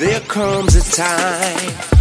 There comes a time.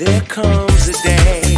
There comes a day.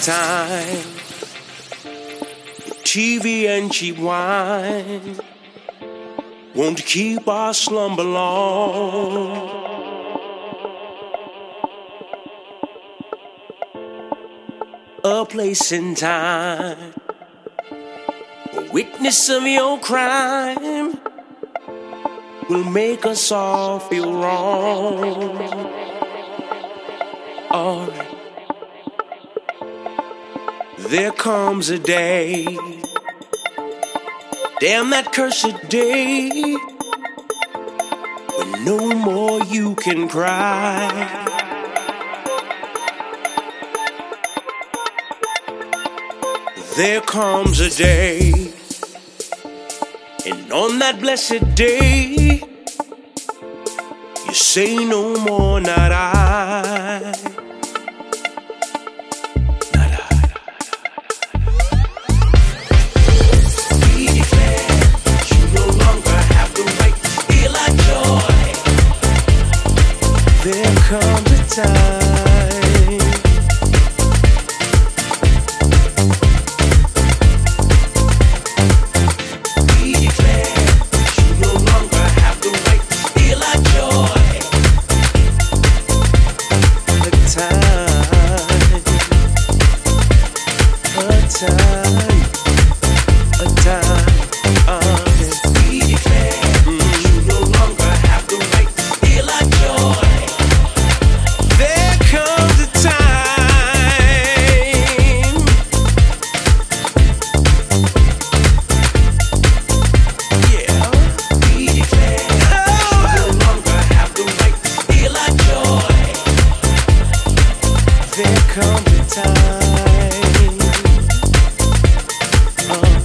Time. TV and cheap wine won't keep our slumber long. A place in time, a witness of your crime will make us all feel wrong. Alright. There comes a day. Damn that cursed day. When no more you can cry. There comes a day. And on that blessed day, you say no more, not I. time, a time. Oh.